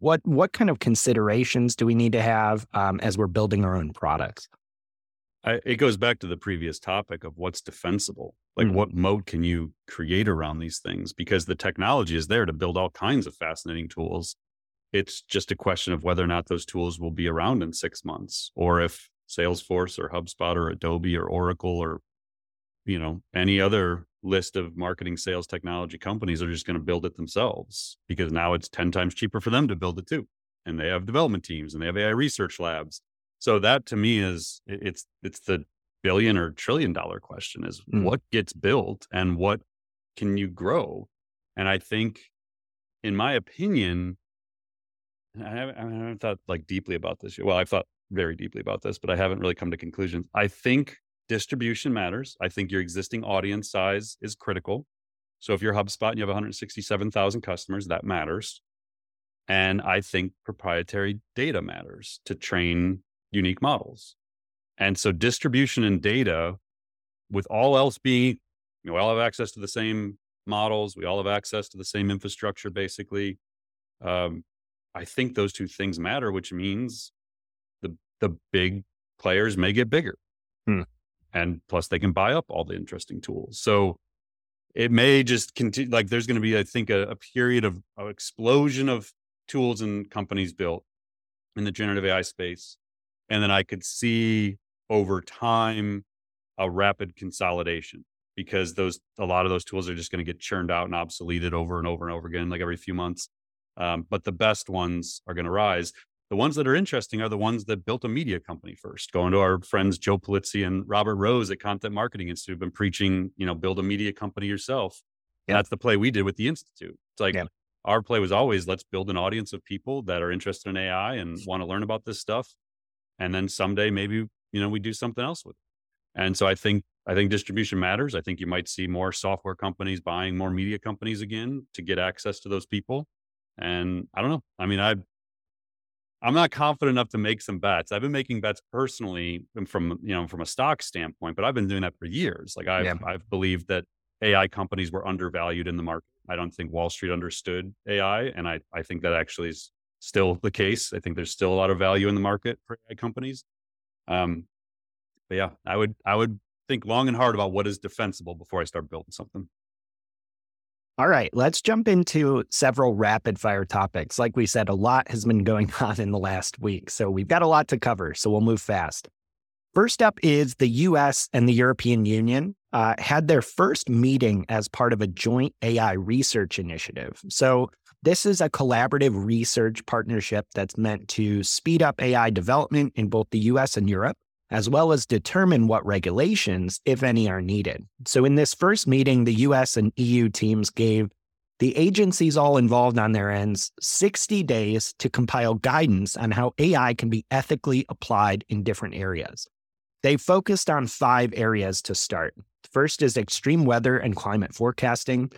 what what kind of considerations do we need to have um, as we're building our own products? I, it goes back to the previous topic of what's defensible. Like, mm-hmm. what moat can you create around these things? Because the technology is there to build all kinds of fascinating tools. It's just a question of whether or not those tools will be around in six months, or if Salesforce or HubSpot or Adobe or Oracle or you know any other list of marketing sales technology companies are just going to build it themselves because now it's 10 times cheaper for them to build it too and they have development teams and they have ai research labs so that to me is it's it's the billion or trillion dollar question is mm. what gets built and what can you grow? And I think, in my opinion, I haven't, I haven't thought like deeply about this yet. Well, I've thought very deeply about this, but I haven't really come to conclusions. I think distribution matters. I think your existing audience size is critical. So if you're HubSpot and you have 167,000 customers, that matters. And I think proprietary data matters to train unique models. And so distribution and data, with all else being, you know, we all have access to the same models, we all have access to the same infrastructure, basically. Um, I think those two things matter, which means the the big players may get bigger. Hmm. And plus they can buy up all the interesting tools. So it may just continue like there's going to be, I think, a, a period of, of explosion of tools and companies built in the generative AI space and then I could see over time a rapid consolidation because those a lot of those tools are just going to get churned out and obsoleted over and over and over again, like every few months. Um, but the best ones are going to rise. The ones that are interesting are the ones that built a media company first. Going to our friends Joe Pulizzi and Robert Rose at Content Marketing Institute have been preaching, you know, build a media company yourself. Yeah. That's the play we did with the Institute. It's like yeah. our play was always let's build an audience of people that are interested in AI and want to learn about this stuff and then someday maybe you know we do something else with it. And so i think i think distribution matters. I think you might see more software companies buying more media companies again to get access to those people. And i don't know. I mean i i'm not confident enough to make some bets. I've been making bets personally from you know from a stock standpoint but i've been doing that for years. Like i've yeah. i've believed that ai companies were undervalued in the market. I don't think wall street understood ai and i i think that actually is still the case. I think there's still a lot of value in the market for AI companies. Um, but yeah, I would I would think long and hard about what is defensible before I start building something. All right, let's jump into several rapid fire topics. Like we said, a lot has been going on in the last week, so we've got a lot to cover. So we'll move fast. First up is the US and the European Union uh, had their first meeting as part of a joint AI research initiative. So This is a collaborative research partnership that's meant to speed up AI development in both the US and Europe, as well as determine what regulations, if any, are needed. So, in this first meeting, the US and EU teams gave the agencies all involved on their ends 60 days to compile guidance on how AI can be ethically applied in different areas. They focused on five areas to start. First is extreme weather and climate forecasting,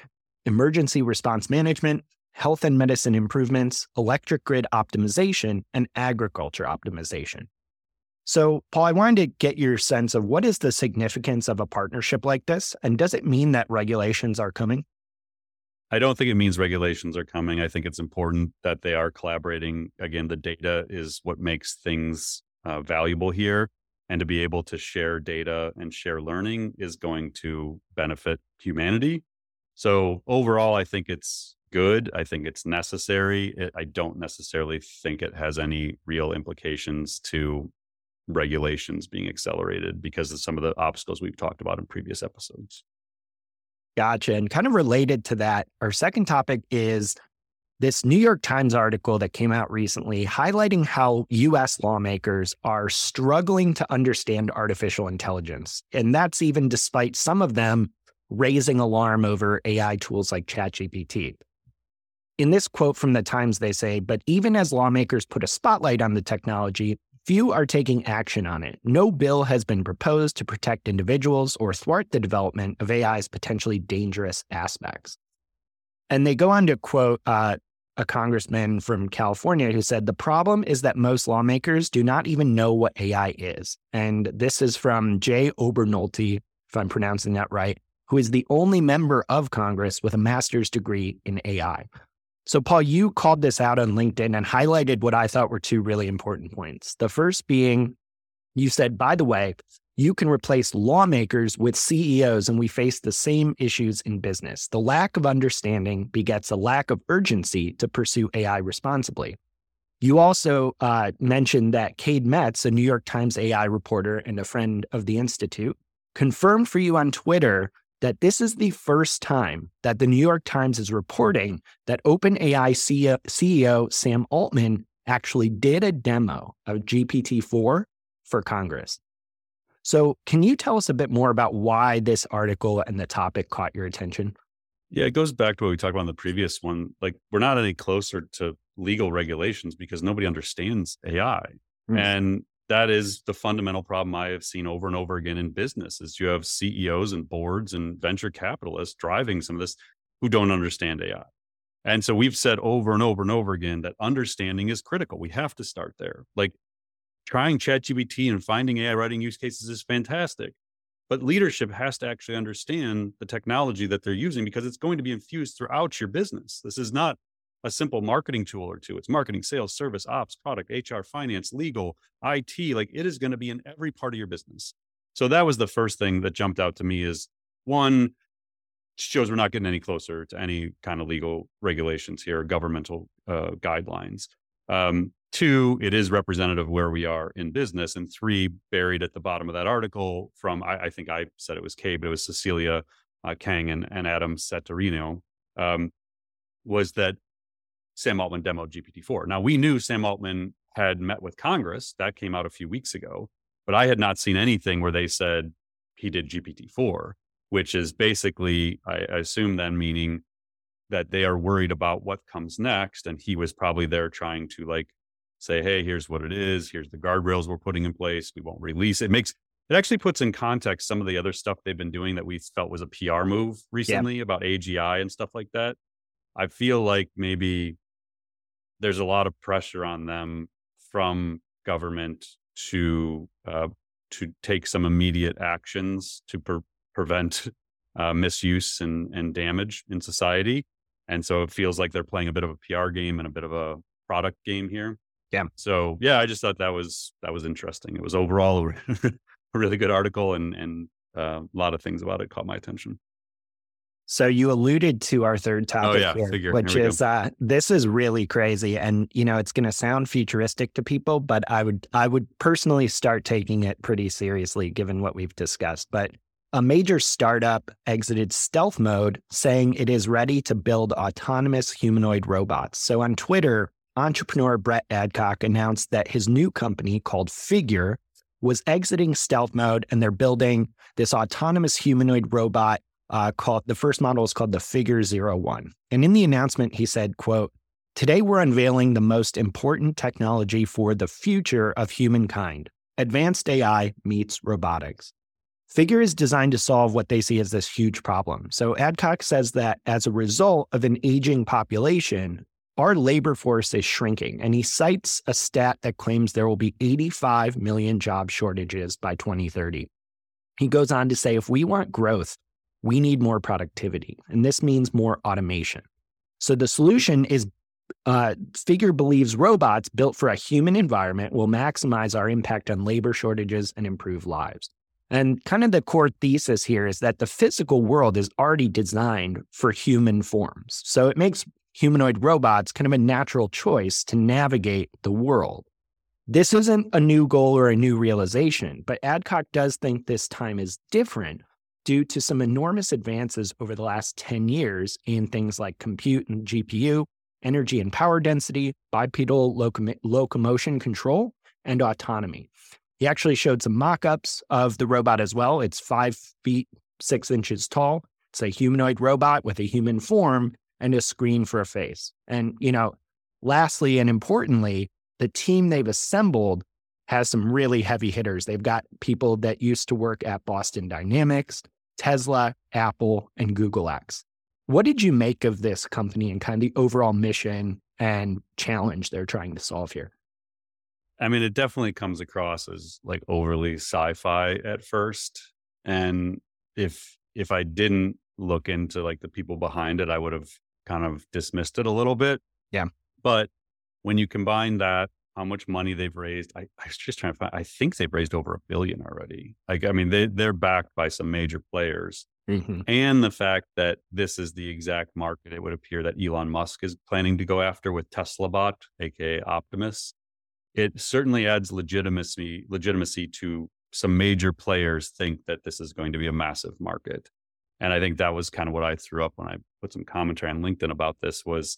emergency response management, health and medicine improvements, electric grid optimization, and agriculture optimization. So, Paul, I wanted to get your sense of what is the significance of a partnership like this? And does it mean that regulations are coming? I don't think it means regulations are coming. I think it's important that they are collaborating. Again, the data is what makes things uh, valuable here. And to be able to share data and share learning is going to benefit humanity. So, overall, I think it's good. I think it's necessary. It, I don't necessarily think it has any real implications to regulations being accelerated because of some of the obstacles we've talked about in previous episodes. Gotcha. And kind of related to that, our second topic is this New York Times article that came out recently highlighting how US lawmakers are struggling to understand artificial intelligence. And that's even despite some of them raising alarm over AI tools like ChatGPT. In this quote from the Times, they say, but even as lawmakers put a spotlight on the technology, Few are taking action on it. No bill has been proposed to protect individuals or thwart the development of AI's potentially dangerous aspects. And they go on to quote uh, a congressman from California who said, The problem is that most lawmakers do not even know what AI is. And this is from Jay Obernolte, if I'm pronouncing that right, who is the only member of Congress with a master's degree in AI. So, Paul, you called this out on LinkedIn and highlighted what I thought were two really important points. The first being, you said, by the way, you can replace lawmakers with CEOs, and we face the same issues in business. The lack of understanding begets a lack of urgency to pursue AI responsibly. You also uh, mentioned that Cade Metz, a New York Times AI reporter and a friend of the Institute, confirmed for you on Twitter that this is the first time that the New York Times is reporting that OpenAI CEO, CEO Sam Altman actually did a demo of GPT 4 for Congress. So, can you tell us a bit more about why this article and the topic caught your attention? Yeah, it goes back to what we talked about in the previous one. Like, we're not any closer to legal regulations because nobody understands AI. Mm. And that is the fundamental problem I have seen over and over again in business is you have CEOs and boards and venture capitalists driving some of this who don't understand AI. And so we've said over and over and over again that understanding is critical. We have to start there. Like trying ChatGPT and finding AI writing use cases is fantastic. But leadership has to actually understand the technology that they're using because it's going to be infused throughout your business. This is not a simple marketing tool or two. It's marketing, sales, service, ops, product, HR, finance, legal, IT. Like it is going to be in every part of your business. So that was the first thing that jumped out to me is one, shows we're not getting any closer to any kind of legal regulations here, governmental uh, guidelines. Um, two, it is representative of where we are in business. And three, buried at the bottom of that article from, I, I think I said it was Kay, but it was Cecilia uh, Kang and, and Adam Satariano, um, was that Sam Altman demoed GPT-4. Now we knew Sam Altman had met with Congress. That came out a few weeks ago, but I had not seen anything where they said he did GPT-4, which is basically, I, I assume then meaning that they are worried about what comes next. And he was probably there trying to like say, hey, here's what it is. Here's the guardrails we're putting in place. We won't release it. Makes it actually puts in context some of the other stuff they've been doing that we felt was a PR move recently yeah. about AGI and stuff like that. I feel like maybe there's a lot of pressure on them from government to uh, to take some immediate actions to pre- prevent uh, misuse and, and damage in society. And so it feels like they're playing a bit of a PR game and a bit of a product game here. Yeah. So yeah, I just thought that was that was interesting. It was overall a really good article, and and uh, a lot of things about it caught my attention. So you alluded to our third oh, topic oh, yeah. here, which here is uh, this is really crazy, and you know it's going to sound futuristic to people, but I would I would personally start taking it pretty seriously given what we've discussed. But a major startup exited stealth mode, saying it is ready to build autonomous humanoid robots. So on Twitter, entrepreneur Brett Adcock announced that his new company called Figure was exiting stealth mode and they're building this autonomous humanoid robot uh, called the first model is called the Figure Zero One. And in the announcement, he said, quote, Today we're unveiling the most important technology for the future of humankind. Advanced AI meets robotics. Figure is designed to solve what they see as this huge problem. So Adcock says that as a result of an aging population, our labor force is shrinking. And he cites a stat that claims there will be 85 million job shortages by 2030. He goes on to say if we want growth, we need more productivity. And this means more automation. So the solution is uh, Figure believes robots built for a human environment will maximize our impact on labor shortages and improve lives. And kind of the core thesis here is that the physical world is already designed for human forms. So it makes humanoid robots kind of a natural choice to navigate the world. This isn't a new goal or a new realization, but Adcock does think this time is different due to some enormous advances over the last 10 years in things like compute and GPU, energy and power density, bipedal locom- locomotion control, and autonomy. He actually showed some mock ups of the robot as well. It's five feet, six inches tall. It's a humanoid robot with a human form and a screen for a face. And, you know, lastly and importantly, the team they've assembled has some really heavy hitters. They've got people that used to work at Boston Dynamics, Tesla, Apple, and Google X. What did you make of this company and kind of the overall mission and challenge they're trying to solve here? I mean, it definitely comes across as like overly sci-fi at first. And if if I didn't look into like the people behind it, I would have kind of dismissed it a little bit. Yeah. But when you combine that how much money they've raised. I, I, was just trying to find, I think they've raised over a billion already. Like, I mean, they, they're backed by some major players. Mm-hmm. And the fact that this is the exact market it would appear that Elon Musk is planning to go after with Tesla Bot, aka Optimus, it certainly adds legitimacy legitimacy to some major players think that this is going to be a massive market. And I think that was kind of what I threw up when I put some commentary on LinkedIn about this was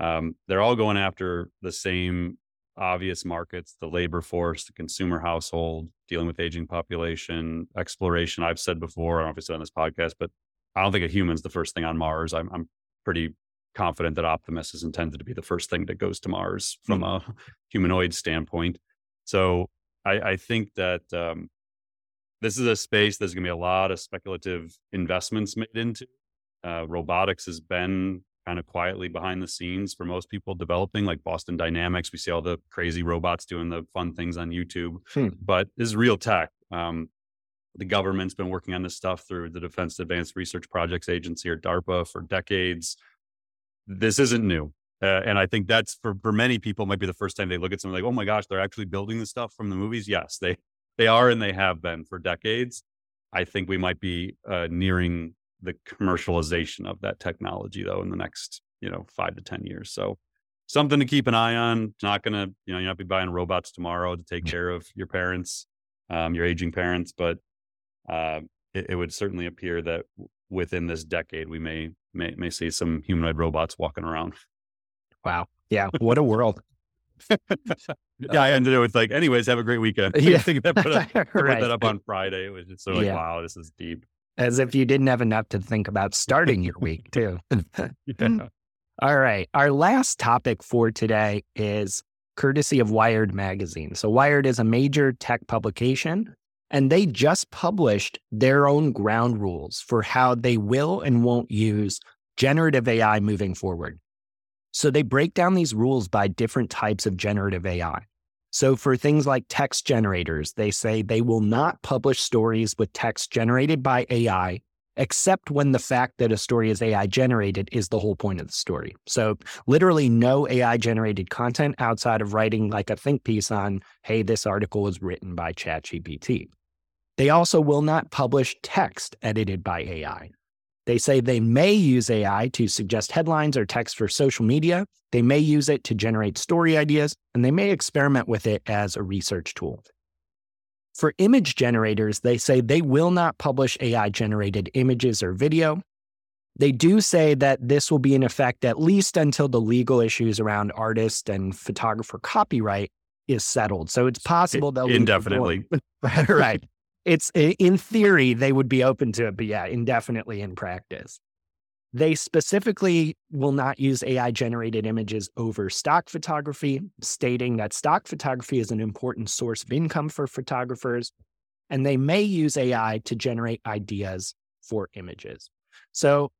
um, they're all going after the same obvious markets the labor force the consumer household dealing with aging population exploration. I've said before i don't know if i said on this podcast but i don't think a human's the first thing on mars. I'm, I'm pretty confident that optimus is intended to be the first thing that goes to mars from mm-hmm. a humanoid standpoint. So i, I think that um, this is a space there's going to be a lot of speculative investments made into. Uh, robotics has been kind of quietly behind the scenes for most people developing like boston dynamics. We see all the crazy robots doing the fun things on youtube. Hmm. but this is real tech. Um, the government's been working on this stuff through the defense advanced research projects agency or darpa for decades. This isn't new. Uh, and i think that's for for many people might be the first time they look at something like oh my gosh they're actually building the stuff from the movies? Yes they they are and they have been for decades. I think we might be uh, nearing the commercialization of that technology though in the next you know five to ten years so something to keep an eye on it's not gonna you know you're not be buying robots tomorrow to take care of your parents um, your aging parents but uh, it, it, would certainly appear that within this decade we may may, may see some humanoid robots walking around wow yeah what a world yeah, I ended it with like, anyways, have a great weekend. Yeah. I think that put, up, right. put that up on Friday. It was just so like, yeah. wow, this is deep as if you didn't have enough to think about starting your week, too. yeah. All right. Our last topic for today is courtesy of Wired Magazine. So, Wired is a major tech publication, and they just published their own ground rules for how they will and won't use generative AI moving forward. So, they break down these rules by different types of generative AI. So, for things like text generators, they say they will not publish stories with text generated by AI, except when the fact that a story is AI generated is the whole point of the story. So, literally, no AI generated content outside of writing like a think piece on, hey, this article was written by ChatGPT. They also will not publish text edited by AI. They say they may use AI to suggest headlines or text for social media. They may use it to generate story ideas, and they may experiment with it as a research tool. For image generators, they say they will not publish AI generated images or video. They do say that this will be in effect at least until the legal issues around artist and photographer copyright is settled. So it's possible they'll indefinitely. right. It's in theory they would be open to it, but yeah, indefinitely in practice. They specifically will not use AI generated images over stock photography, stating that stock photography is an important source of income for photographers, and they may use AI to generate ideas for images. So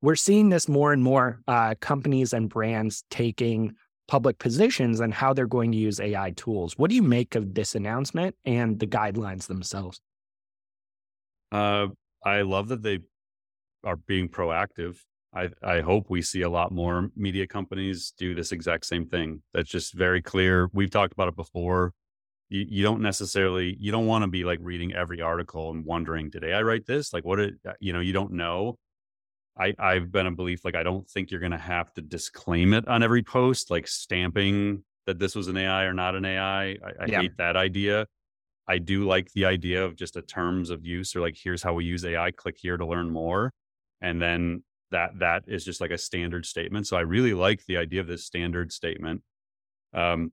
we're seeing this more and more uh, companies and brands taking public positions and how they're going to use AI tools. What do you make of this announcement and the guidelines themselves? Uh, I love that they are being proactive. I, I hope we see a lot more media companies do this exact same thing. That's just very clear. We've talked about it before. You, you don't necessarily you don't want to be like reading every article and wondering, did AI write this? Like what did uh, you know, you don't know. I, I've been a belief like I don't think you're gonna have to disclaim it on every post, like stamping that this was an AI or not an AI. I, I yeah. hate that idea. I do like the idea of just a terms of use or like here's how we use AI, click here to learn more and then that that is just like a standard statement so i really like the idea of this standard statement um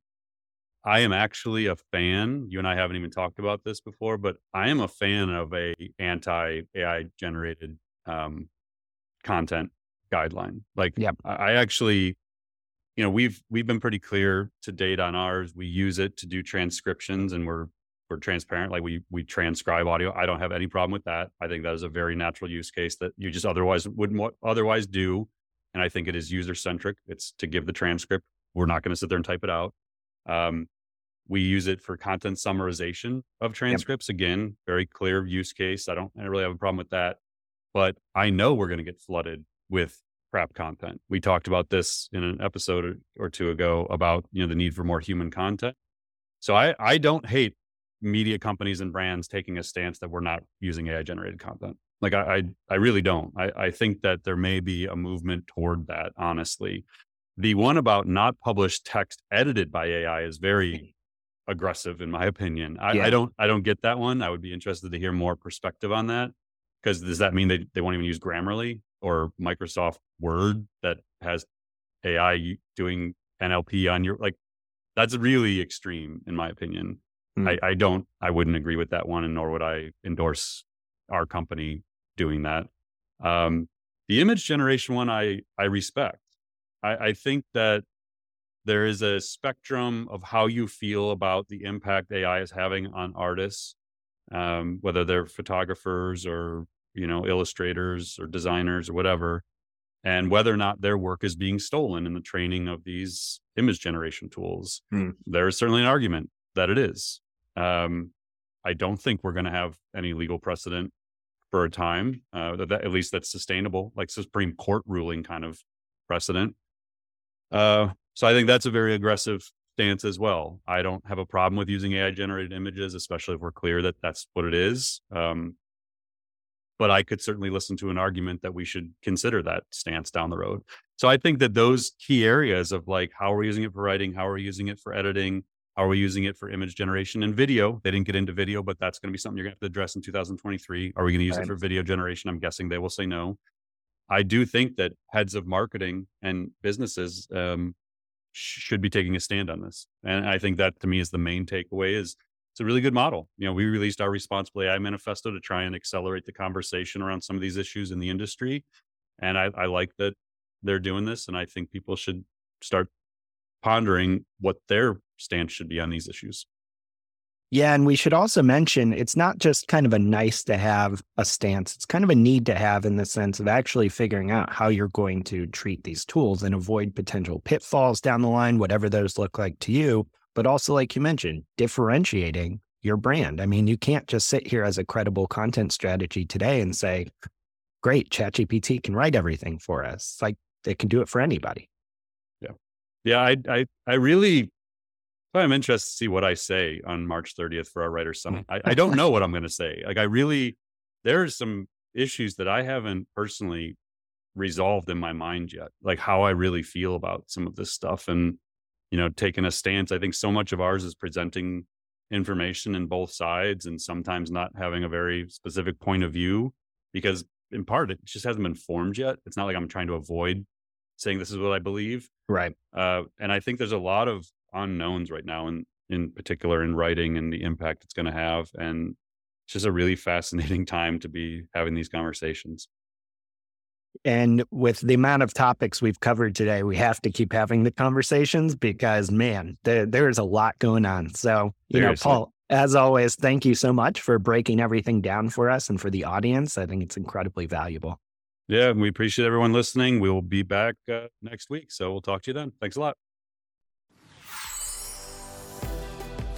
i am actually a fan you and i haven't even talked about this before but i am a fan of a anti ai generated um content guideline. Like yeah. I actually you know we've we've been pretty clear to date on ours. We use it to do transcriptions and we're we're transparent. Like we we transcribe audio. I don't have any problem with that. I think that is a very natural use case that you just otherwise wouldn't otherwise do. And i think it is user centric it's to give the transcript. We're not going to sit there and type it out. Um, we use it for content summarization of transcripts. Yep. again very clear use case. I don't I really have a problem with that but i know we're going to get flooded with crap content we talked about this in an episode or two ago about you know the need for more human content so I, I don't hate media companies and brands taking a stance that we're not using AI generated content. Like I, I, I really don't. I, I think that there may be a movement toward that. Honestly, the one about not published text edited by AI is very hmm. aggressive, in my opinion. I, yeah. I don't, I don't get that one. I would be interested to hear more perspective on that. Because does that mean they, they won't even use Grammarly or Microsoft Word that has AI doing NLP on your like? That's really extreme, in my opinion. Mm. I, I don't, I wouldn't agree with that one, and nor would I endorse our company doing that. Um, the image generation one, I I respect. I, I think that there is a spectrum of how you feel about the impact AI is having on artists, um, whether they're photographers or you know illustrators or designers or whatever, and whether or not their work is being stolen in the training of these image generation tools. Hmm. There is certainly an argument that it is. Um, I don't think we're going to have any legal precedent for a time, uh, that, that, at least that's sustainable, like Supreme Court ruling kind of precedent. Uh, so I think that's a very aggressive stance as well. I don't have a problem with using AI generated images, especially if we're clear that that's what it is. Um, but I could certainly listen to an argument that we should consider that stance down the road. So I think that those key areas of like how are we using it for writing, how are we using it for editing, are we using it for image generation and video? They didn't get into video, but that's going to be something you're going to have to address in 2023. Are we going to use right. it for video generation? I'm guessing they will say no. I do think that heads of marketing and businesses um, should be taking a stand on this, and I think that to me is the main takeaway. Is it's a really good model. You know, we released our responsible AI manifesto to try and accelerate the conversation around some of these issues in the industry, and I, I like that they're doing this, and I think people should start pondering what their stance should be on these issues. Yeah, and we should also mention it's not just kind of a nice to have a stance. It's kind of a need to have in the sense of actually figuring out how you're going to treat these tools and avoid potential pitfalls down the line, whatever those look like to you. But also, like you mentioned, differentiating your brand. I mean, you can't just sit here as a credible content strategy today and say, great, ChatGPT can write everything for us. It's like they can do it for anybody. Yeah. Yeah. I, I, I really I'm interested to see what I say on March 30th for our writers summit. I, I don't know what I'm going to say. Like I really, there are some issues that I haven't personally resolved in my mind yet, like how I really feel about some of this stuff and, you know, taking a stance. I think so much of ours is presenting information in both sides and sometimes not having a very specific point of view because in part it just hasn't been formed yet. It's not like I'm trying to avoid saying this is what I believe. Right. Uh, and I think there's a lot of unknowns right now, in in particular in writing and the impact it's going to have. And it's just a really fascinating time to be having these conversations. And with the amount of topics we've covered today, we have to keep having the conversations because, man, there, there's a lot going on. So, you Seriously. know, Paul, as always, thank you so much for breaking everything down for us and for the audience. I think it's incredibly valuable. Yeah, we appreciate everyone listening. We will be back uh, next week. So we'll talk to you then. Thanks a lot.